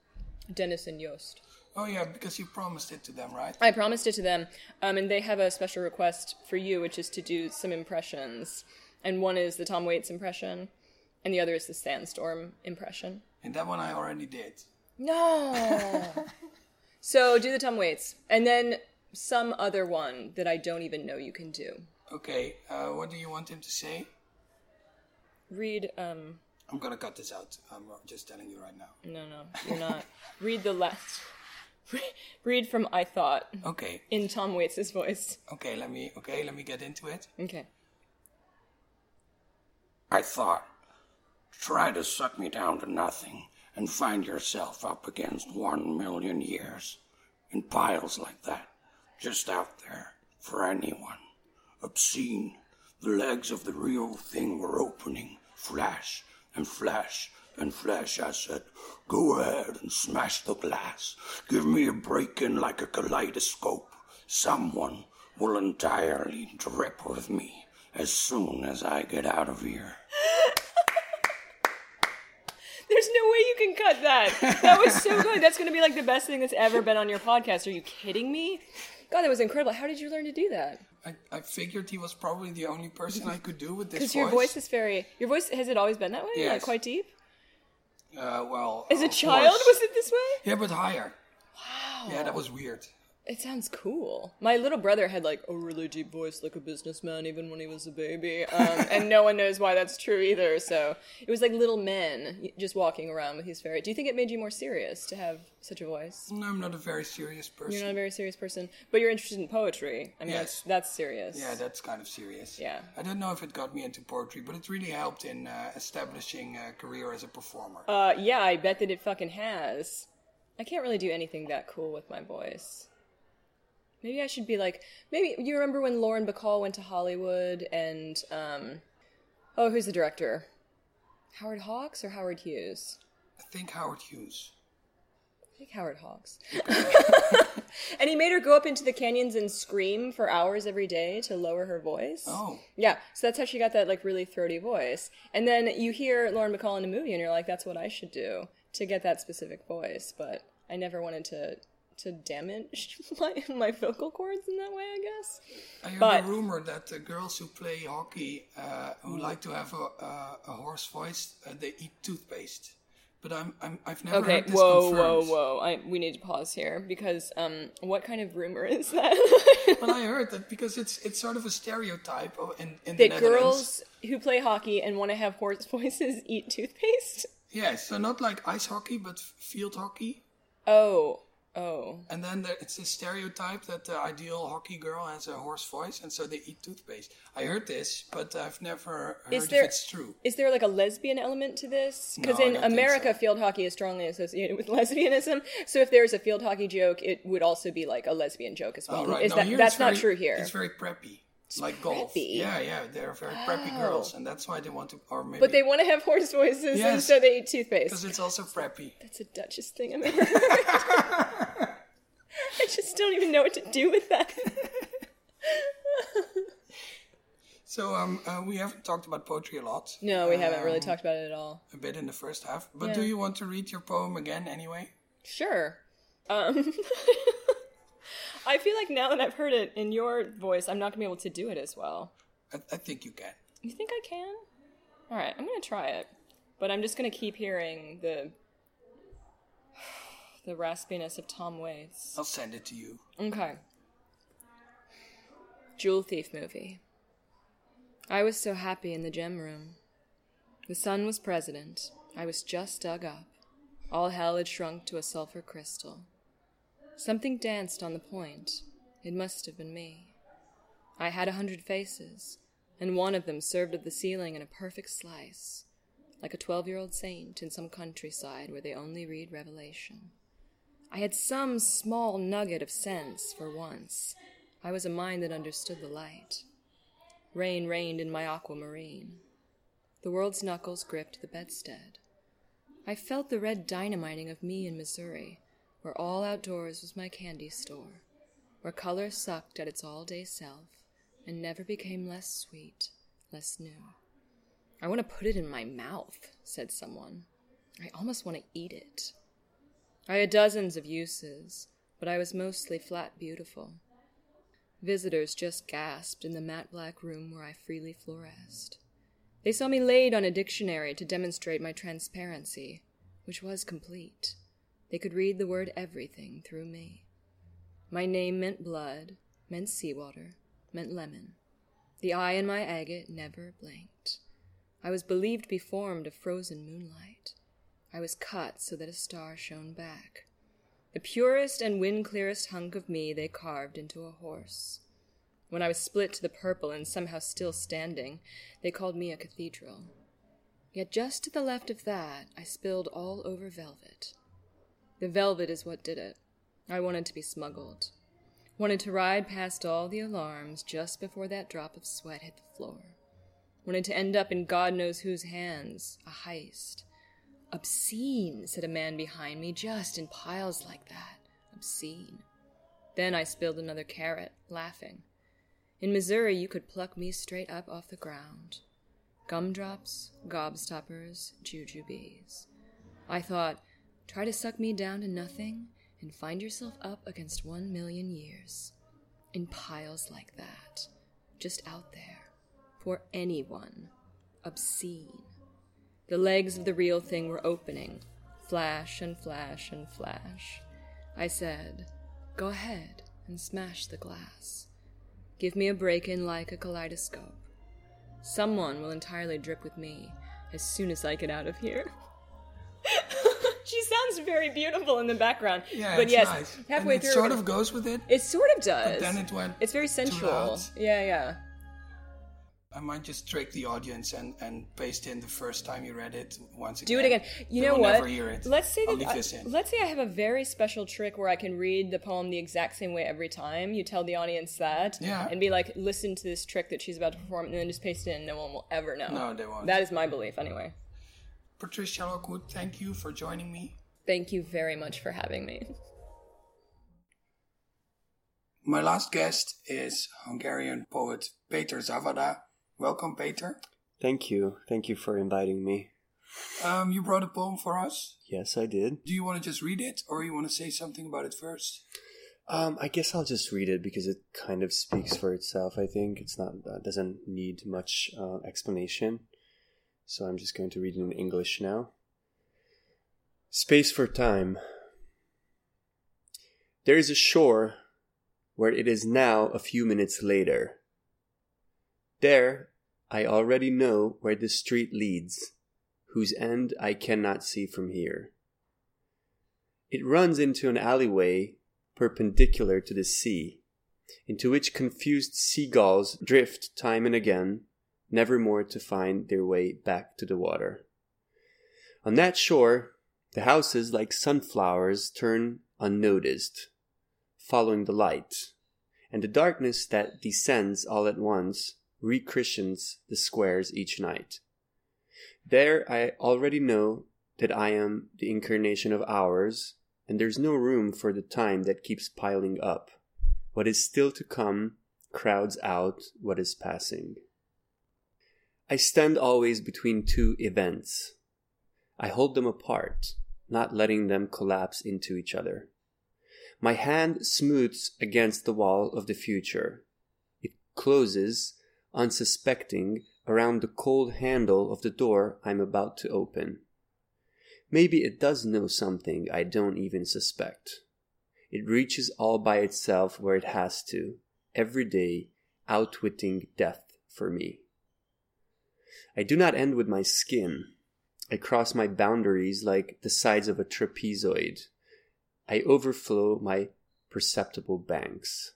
Dennis and Joost. Oh yeah, because you promised it to them, right? I promised it to them, um, and they have a special request for you, which is to do some impressions. And one is the Tom Waits impression, and the other is the Sandstorm impression. And that one I already did. No. [laughs] so do the Tom Waits, and then some other one that I don't even know you can do. Okay, uh, what do you want him to say? Read. Um. I'm gonna cut this out. I'm just telling you right now. No, no, you're not. Read the last. [laughs] Read from I thought Okay, in Tom Waits' voice. okay, let me. Okay, let me get into it. Okay. I thought, try to suck me down to nothing and find yourself up against one million years in piles like that, just out there for anyone. Obscene. The legs of the real thing were opening, flash and flash and flash. I said, Go ahead and smash the glass. Give me a break in like a kaleidoscope. Someone will entirely drip with me as soon as I get out of here. [laughs] There's no way you can cut that. That was so good. That's going to be like the best thing that's ever been on your podcast. Are you kidding me? God, that was incredible. How did you learn to do that? I, I figured he was probably the only person I could do with this [laughs] Because your voice is very. Your voice has it always been that way? Like quite deep. Uh, well, As a child, course. was it this way? Yeah, but higher. Wow. Yeah, that was weird. It sounds cool. My little brother had like a really deep voice, like a businessman, even when he was a baby. Um, [laughs] and no one knows why that's true either. So it was like little men just walking around with his fairy. Do you think it made you more serious to have such a voice? No, I'm not a very serious person. You're not a very serious person, but you're interested in poetry. I mean, Yes. that's that's serious. yeah, that's kind of serious. Yeah. I don't know if it got me into poetry, but it really helped in uh, establishing a career as a performer. Uh, yeah, I bet that it fucking has. I can't really do anything that cool with my voice. Maybe I should be like, maybe you remember when Lauren Bacall went to Hollywood and, um, oh, who's the director? Howard Hawks or Howard Hughes? I think Howard Hughes. I think Howard Hawks. [laughs] and he made her go up into the canyons and scream for hours every day to lower her voice. Oh, Yeah, so that's how she got that like really throaty voice. And then you hear Lauren Bacall in a movie, and you're like, "That's what I should do to get that specific voice." But I never wanted to to damage [laughs] my my vocal cords in that way. I guess. I heard But- a rumor that the girls who play hockey, uh, who like to have a, a, a hoarse voice, uh, they eat toothpaste. But I'm, I'm I've never Okay, heard this whoa, confirmed. whoa, whoa! I, we need to pause here because um, what kind of rumor [laughs] is that? well, I heard that because it's it's sort of a stereotype in, in the that girls who play hockey and want to have hoarse [laughs] voices eat toothpaste. Yeah, so not like ice hockey, but field hockey. Oh, oh. And then there, it's a stereotype that the ideal hockey girl has a hoarse voice, and so they eat toothpaste. I heard this, but I've never heard Is if it's true. Is there like a lesbian element to this? Because No, in America, so. field hockey is strongly associated with [laughs] lesbianism. So if there's a field hockey joke, it would also be like a lesbian joke as oh, well. Oh, right. Is No, that that's it's not true here? It's very preppy, like golf. preppy? Yeah, yeah, they're very preppy oh. girls, and that's why they want to, or maybe But they want to have hoarse voices, and so they eat toothpaste. because it's also preppy. That's a Duchess thing I've [laughs] ever heard. I just don't even know what to do with that. [laughs] So um, uh, we haven't talked about poetry a lot. No, we haven't Um, really talked about it at all. A bit in the first half, but Yeah. do you want to read your poem again anyway? Sure. Um, [laughs] I feel like now that I've heard it in your voice, I'm not gonna be able to do it as well. I, I think you can. You think I can? All right, I'm gonna try it, but I'm just gonna keep hearing the the raspiness of Tom Waits. I'll send it to you. Okay. Jewel Thief movie. I was so happy in the gem room. The sun was president. I was just dug up. All hell had shrunk to a sulfur crystal. Something danced on the point. It must have been me. I had a hundred faces, and one of them served at the ceiling in a perfect slice, like a twelve year old saint in some countryside where they only read Revelation. I had some small nugget of sense for once. I was a mind that understood the light. Rain rained in my aquamarine. The world's knuckles gripped the bedstead. I felt the red dynamiting of me in Missouri, where all outdoors was my candy store, where color sucked at its all day self and never became less sweet, less new. I want to put it in my mouth, said someone. I almost want to eat it. I had dozens of uses, but I was mostly flat beautiful. Visitors just gasped in the matte black room where I freely fluoresced. They saw me laid on a dictionary to demonstrate my transparency, which was complete. They could read the word everything through me. My name meant blood, meant seawater, meant lemon. The eye in my agate never blinked. I was believed to be formed of frozen moonlight. I was cut so that a star shone back. The purest and wind clearest hunk of me they carved into a horse. When I was split to the purple and somehow still standing, they called me a cathedral. Yet just to the left of that, I spilled all over velvet. The velvet is what did it. I wanted to be smuggled. Wanted to ride past all the alarms just before that drop of sweat hit the floor. Wanted to end up in God knows whose hands. A heist. Obscene, said a man behind me, just in piles like that. Obscene. Then I spilled another carat, laughing. In Missouri, you could pluck me straight up off the ground. Gumdrops, gobstoppers, jujubes. I thought, try to suck me down to nothing, and find yourself up against one million years. In piles like that. Just out there. For anyone. Obscene. The legs of the real thing were opening. Flash and flash and flash. I said, Go ahead and smash the glass. Give me a break in like a kaleidoscope. Someone will entirely drip with me as soon as I get out of here. [laughs] she sounds very beautiful in the background. Yeah, but it's yes, nice. halfway and it through, sort of goes with it. it sort of does. But then it went. it's very sensual. Yeah, yeah. I might just trick the audience and, and paste in the first time you read it once again. Do it again. You They know what? Never hear it. Let's say I'll that leave I- this in. let's say I have a very special trick where I can read the poem the exact same way every time. You tell the audience that, Yeah. and be like, "Listen to this trick that she's about to perform," and then just paste it in. No one will ever know. No, they won't. That is my belief, anyway. Patricia Lockwood, thank you for joining me. Thank you very much for having me. My last guest is Hungarian poet Peter Zavada. Welcome, Peter. Thank you. Thank you for inviting me. Um, you brought a poem for us. Yes, I did. Do you want to just read it, or you want to say something about it first? Um, I guess I'll just read it because it kind of speaks for itself. I think it's not uh, doesn't need much uh, explanation. So I'm just going to read it in English now. Space for time. There is a shore where it is now a few minutes later. There, I already know where the street leads, whose end I cannot see from here. It runs into an alleyway perpendicular to the sea, into which confused seagulls drift time and again, never more to find their way back to the water. On that shore, the houses like sunflowers turn unnoticed, following the light, and the darkness that descends all at once rechristians the squares each night. There I already know that I am the incarnation of hours, and there's no room for the time that keeps piling up. What is still to come crowds out what is passing. I stand always between two events. I hold them apart, not letting them collapse into each other. My hand smooths against the wall of the future. It closes, unsuspecting, around the cold handle of the door I'm about to open. Maybe it does know something I don't even suspect. It reaches all by itself where it has to, every day, outwitting death for me. I do not end with my skin. I cross my boundaries like the sides of a trapezoid. I overflow my perceptible banks.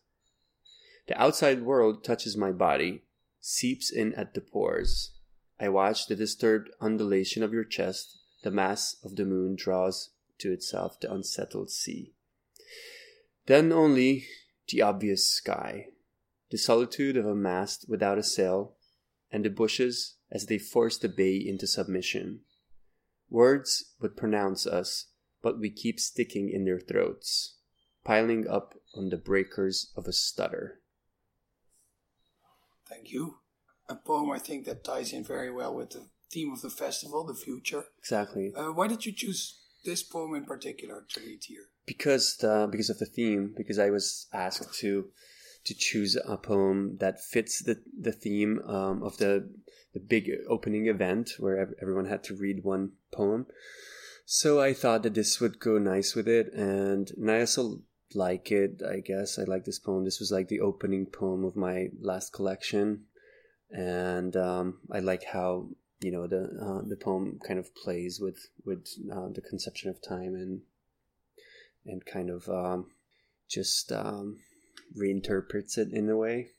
The outside world touches my body, seeps in at the pores. I watch the disturbed undulation of your chest. The mass of the moon draws to itself the unsettled sea. Then only the obvious sky, the solitude of a mast without a sail, and the bushes as they force the bay into submission. Words would pronounce us, but we keep sticking in their throats, piling up on the breakers of a stutter. Thank you. A poem I think that ties in very well with the theme of the festival, the future. Exactly. Uh, why did you choose this poem in particular to read here? Because the, because of the theme, because I was asked to to choose a poem that fits the the theme um, of the the big opening event where everyone had to read one poem. So I thought that this would go nice with it, and, and I also like it. I guess I like this poem. This was like the opening poem of my last collection, and um, I like how you know the uh, the poem kind of plays with with uh, the conception of time and and kind of um, just um, reinterprets it in a way.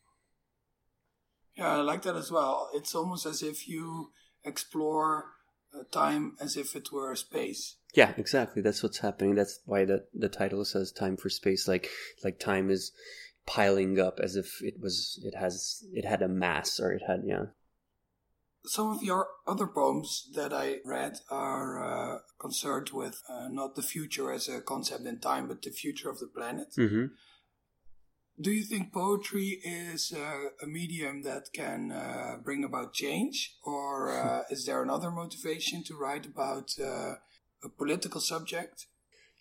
Yeah, I like that as well. It's almost as if you explore uh, time as if it were space. Yeah, exactly. That's what's happening. That's why the the title says time for space. Like like time is piling up as if it was it has it had a mass or it had yeah some of your other poems that I read are uh, concerned with uh, not the future as a concept in time, but the future of the planet. Mm-hmm. Do you think poetry is uh, a medium that can uh, bring about change, or uh, [laughs] is there another motivation to write about uh, a political subject?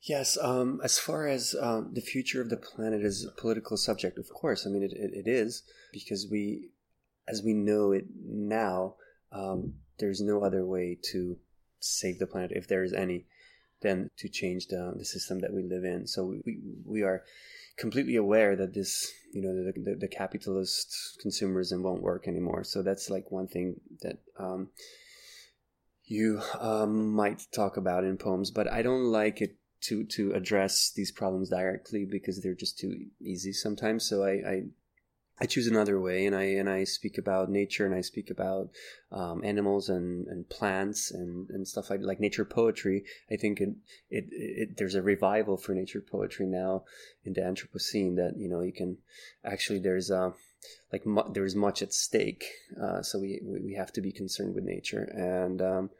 Yes, um, as far as um, the future of the planet is a political subject, of course. I mean, it, it, it is because we, as we know it now, um, there's no other way to save the planet, if there is any, than to change the, the system that we live in. So we, we are completely aware that this, you know, the, the, the capitalist consumerism won't work anymore. So that's like one thing that um, you um, might talk about in poems, but I don't like it to to address these problems directly because they're just too easy sometimes. So I, I I choose another way, and I and I speak about nature, and I speak about um, animals and, and plants and, and stuff like like nature poetry. I think it, it, it there's a revival for nature poetry now in the Anthropocene that you know you can actually there's a like mu- there's much at stake, uh, so we we have to be concerned with nature and. Um,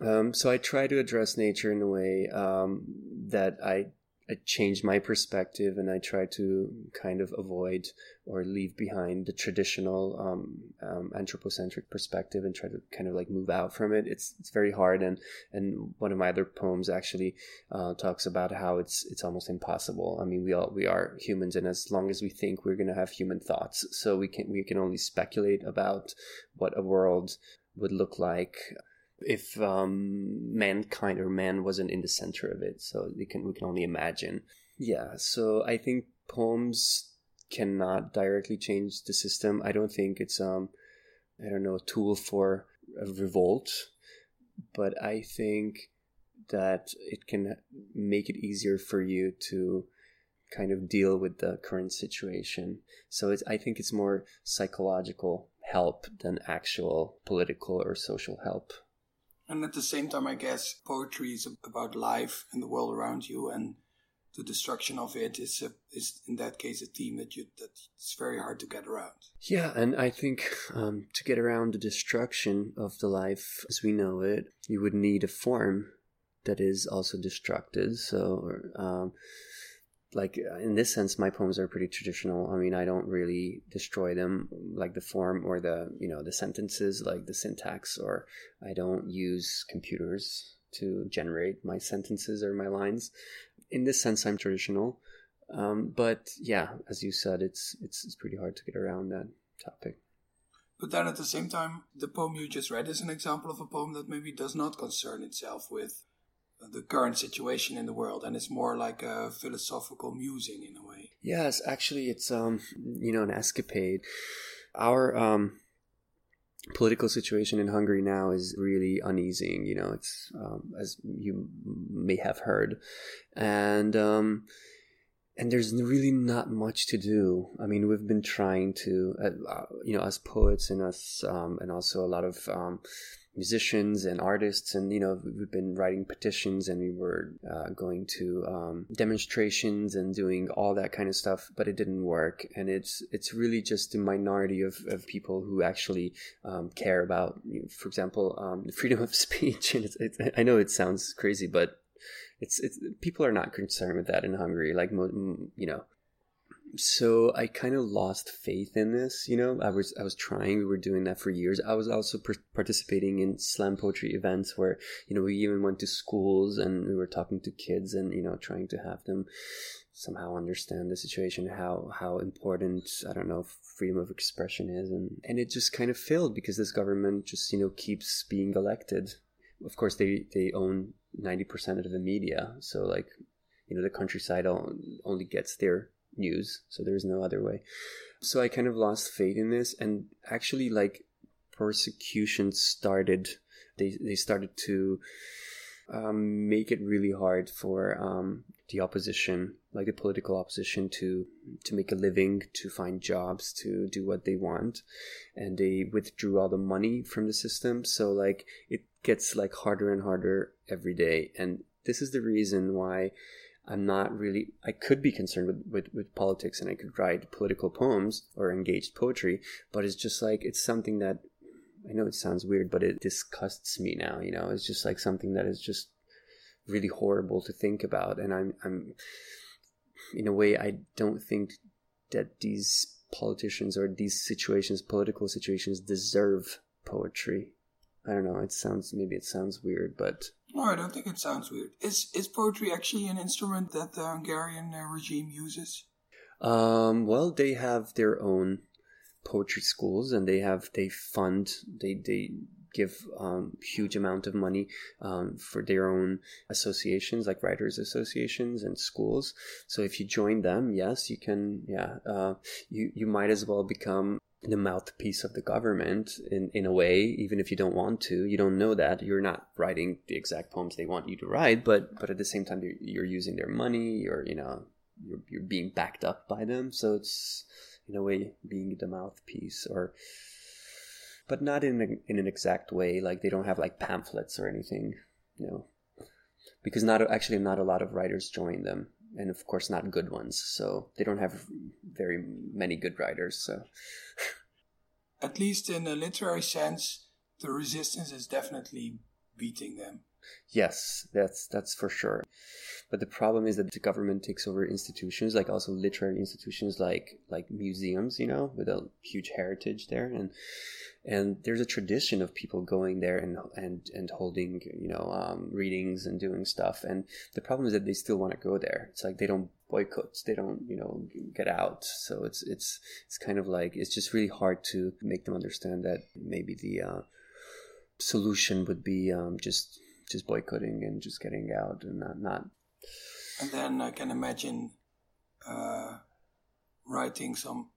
um, so I try to address nature in a way um, that I I changed my perspective and I try to kind of avoid or leave behind the traditional um, um, anthropocentric perspective and try to kind of like move out from it. It's it's very hard and and one of my other poems actually uh, talks about how it's it's almost impossible. I mean, we all we are humans, and as long as we think, we're gonna have human thoughts. So we can we can only speculate about what a world would look like if um, mankind or man wasn't in the center of it. So we can we can only imagine. Yeah. So I think poems cannot directly change the system. I don't think it's um I don't know a tool for a revolt, but I think that it can make it easier for you to kind of deal with the current situation. So it's I think it's more psychological help than actual political or social help. And at the same time, I guess poetry is about life and the world around you, and the destruction of it is a, is in that case a theme that you that it's very hard to get around. Yeah, and I think um, to get around the destruction of the life as we know it, you would need a form that is also destructed. So. Um, like uh, in this sense my poems are pretty traditional. I mean i don't really destroy them like the form or the you know the sentences like the syntax or i don't use computers to generate my sentences or my lines. In this sense i'm traditional. Um, but yeah as you said it's, it's it's pretty hard to get around that topic. But then at the same time the poem you just read is an example of a poem that maybe does not concern itself with the current situation in the world and it's more like a philosophical musing in a way. Yes actually it's um you know an escapade. Our um political situation in Hungary now is really uneasy you know it's um, as you may have heard. And um and there's really not much to do. I mean, we've been trying to, uh, you know, as poets and us, um, and also a lot of um, musicians and artists and you know we've been writing petitions and we were uh, going to um, demonstrations and doing all that kind of stuff but it didn't work. And it's it's really just a minority of, of people who actually um, care about you know, for example um, freedom of [laughs] speech. And it's, it's, i know it sounds crazy but it's it's people are not concerned with that in hungary like you know so I kind of lost faith in this. You know, I was I was trying. We were doing that for years. I was also per- participating in slam poetry events where you know we even went to schools and we were talking to kids and you know trying to have them somehow understand the situation, how how important I don't know freedom of expression is, and and it just kind of failed because this government just you know keeps being elected. Of course, they they own ninety percent of the media, so like you know the countryside only gets their news, so there's no other way. So I kind of lost faith in this, and actually, like persecution started. They they started to um, make it really hard for um, the opposition, like the political opposition, to to make a living, to find jobs, to do what they want, and they withdrew all the money from the system. So like it gets like harder and harder every day, and this is the reason why I'm not really. I could be concerned with, with, with politics and I could write political poems or engaged poetry, but it's just like it's something that I know it sounds weird, but it disgusts me now. You know, it's just like something that is just really horrible to think about, and I'm I'm in a way I don't think that these politicians or these situations, political situations, deserve poetry. I don't know. It sounds maybe it sounds weird, but no, I don't think it sounds weird. Is is poetry actually an instrument that the Hungarian uh, regime uses? Um, well, they have their own poetry schools, and they have they fund they they give um, huge amount of money um, for their own associations like writers associations and schools so if you join them yes you can yeah uh, you you might as well become the mouthpiece of the government in, in a way, even if you don't want to. You don't know that. You're not writing the exact poems they want you to write, but but at the same time you're, you're using their money, you're you know, you're you're being backed up by them. So it's in a way being the mouthpiece or but not in a, in an exact way, like they don't have like pamphlets or anything, you know. Because not actually not a lot of writers join them and of course not good ones. So they don't have very many good writers. So, [laughs] at least in a literary sense, the resistance is definitely beating them. Yes, that's that's for sure. But the problem is that the government takes over institutions, like also literary institutions, like like museums, you know, with a huge heritage there, and and there's a tradition of people going there and and and holding you know um, readings and doing stuff. And the problem is that they still want to go there. It's like they don't boycott they don't you know get out. So it's it's it's kind of like it's just really hard to make them understand that maybe the uh, solution would be um, just just boycotting and just getting out and not not and then i can imagine uh, writing some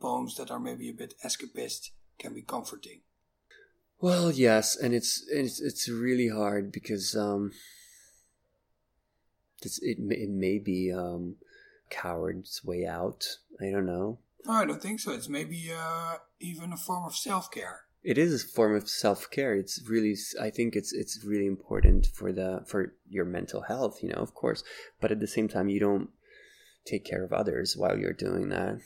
poems that are maybe a bit escapist can be comforting. Well, yes, and it's it's it's really hard because um, it's, it it may be um, coward's way out. I don't know. No, I don't think so. It's maybe uh, even a form of self care. It is a form of self care. It's really, I think it's it's really important for the for your mental health. You know, of course, but at the same time, you don't take care of others while you're doing that,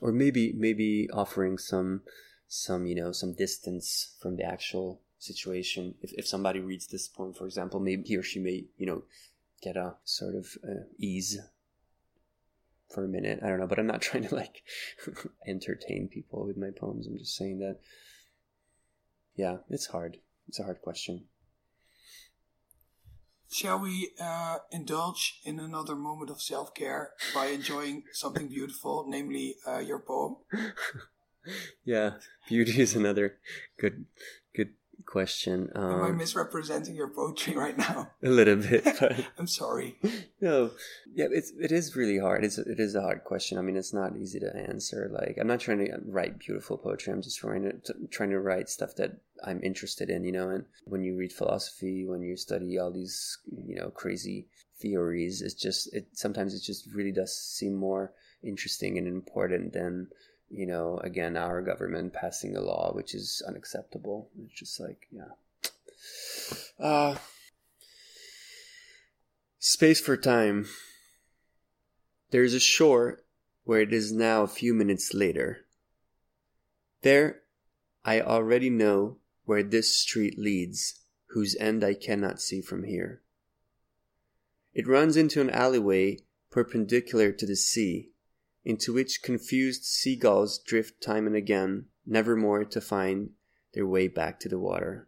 or maybe maybe offering some some you know some distance from the actual situation if, if somebody reads this poem for example maybe he or she may you know get a sort of uh, ease for a minute i don't know but i'm not [laughs] trying to like [laughs] entertain people with my poems i'm just saying that yeah it's hard it's a hard question Shall we uh, indulge in another moment of self care by enjoying something beautiful, namely uh, your poem? [laughs] yeah, beauty is another good good question. Um, Am I um, misrepresenting your poetry right now? [laughs] A little bit, [laughs] but I'm sorry. No, yeah, it's it is really hard. It's it is a hard question. I mean, it's not easy to answer. Like, I'm not trying to write beautiful poetry. I'm just trying to trying to write stuff that I'm interested in. You know, and when you read philosophy, when you study all these you know crazy theories, it's just it sometimes it just really does seem more interesting and important than you know, again, our government passing a law which is unacceptable. It's just like, yeah. Uh, space for time. There is a shore where it is now a few minutes later. There, I already know where this street leads, whose end I cannot see from here. It runs into an alleyway perpendicular to the sea into which confused seagulls drift time and again, never more to find their way back to the water.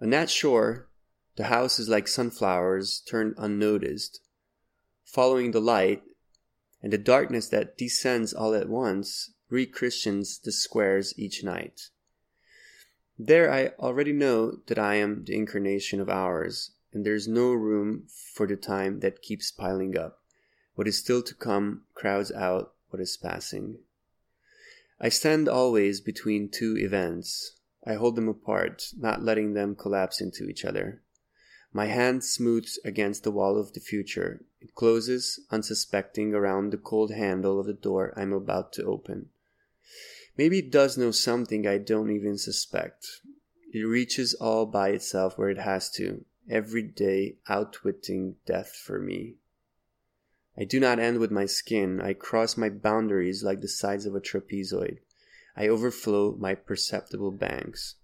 On that shore, the house is like sunflowers turned unnoticed. Following the light and the darkness that descends all at once, re Christians the squares each night. There I already know that I am the incarnation of hours, and there is no room for the time that keeps piling up. What is still to come crowds out what is passing. I stand always between two events. I hold them apart, not letting them collapse into each other. My hand smooths against the wall of the future. It closes, unsuspecting, around the cold handle of the door I'm about to open. Maybe it does know something I don't even suspect. It reaches all by itself where it has to, every day outwitting death for me. I do not end with my skin. I cross my boundaries like the sides of a trapezoid. I overflow my perceptible banks.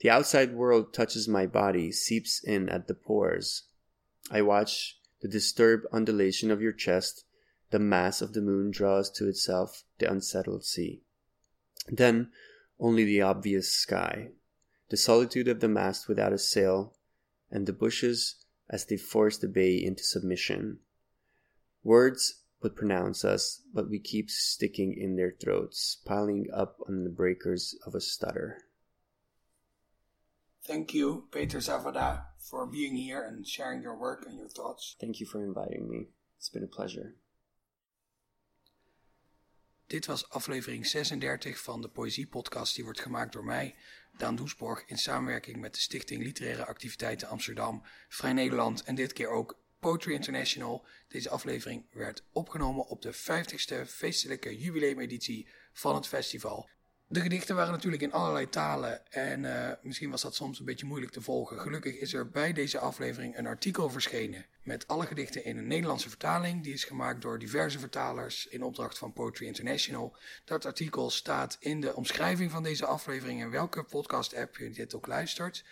The outside world touches my body, seeps in at the pores. I watch the disturbed undulation of your chest. The mass of the moon draws to itself the unsettled sea. Then only the obvious sky, the solitude of the mast without a sail, and the bushes as they force the bay into submission. Words would pronounce us, but we keep sticking in their throats, piling up on the breakers of a stutter. Thank you, Peter Zavada, for being here and sharing your work and your thoughts. Thank you for inviting me. It's been a pleasure. Dit was aflevering 36 van de Poëzie-podcast. Die wordt gemaakt door mij, Daan Doesborg, in samenwerking met de Stichting Literaire Activiteiten Amsterdam, Vrij Nederland en dit keer ook Poetry International. Deze aflevering werd opgenomen op de 50ste feestelijke jubileumeditie van het festival. De gedichten waren natuurlijk in allerlei talen en uh, misschien was dat soms een beetje moeilijk te volgen. Gelukkig is er bij deze aflevering een artikel verschenen met alle gedichten in een Nederlandse vertaling. Die is gemaakt door diverse vertalers in opdracht van Poetry International. Dat artikel staat in de omschrijving van deze aflevering en welke podcast-app je dit ook luistert.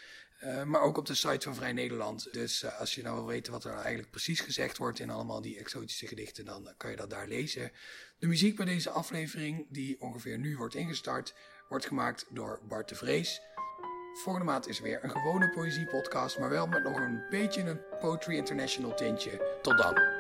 Uh, maar ook op de site van Vrij Nederland. Dus uh, als je nou wil weten wat er eigenlijk precies gezegd wordt in allemaal die exotische gedichten, dan kan je dat daar lezen. De muziek bij deze aflevering, die ongeveer nu wordt ingestart, wordt gemaakt door Bart de Vrees. Volgende maand is weer een gewone poëziepodcast, maar wel met nog een beetje een Poetry International tintje. Tot dan.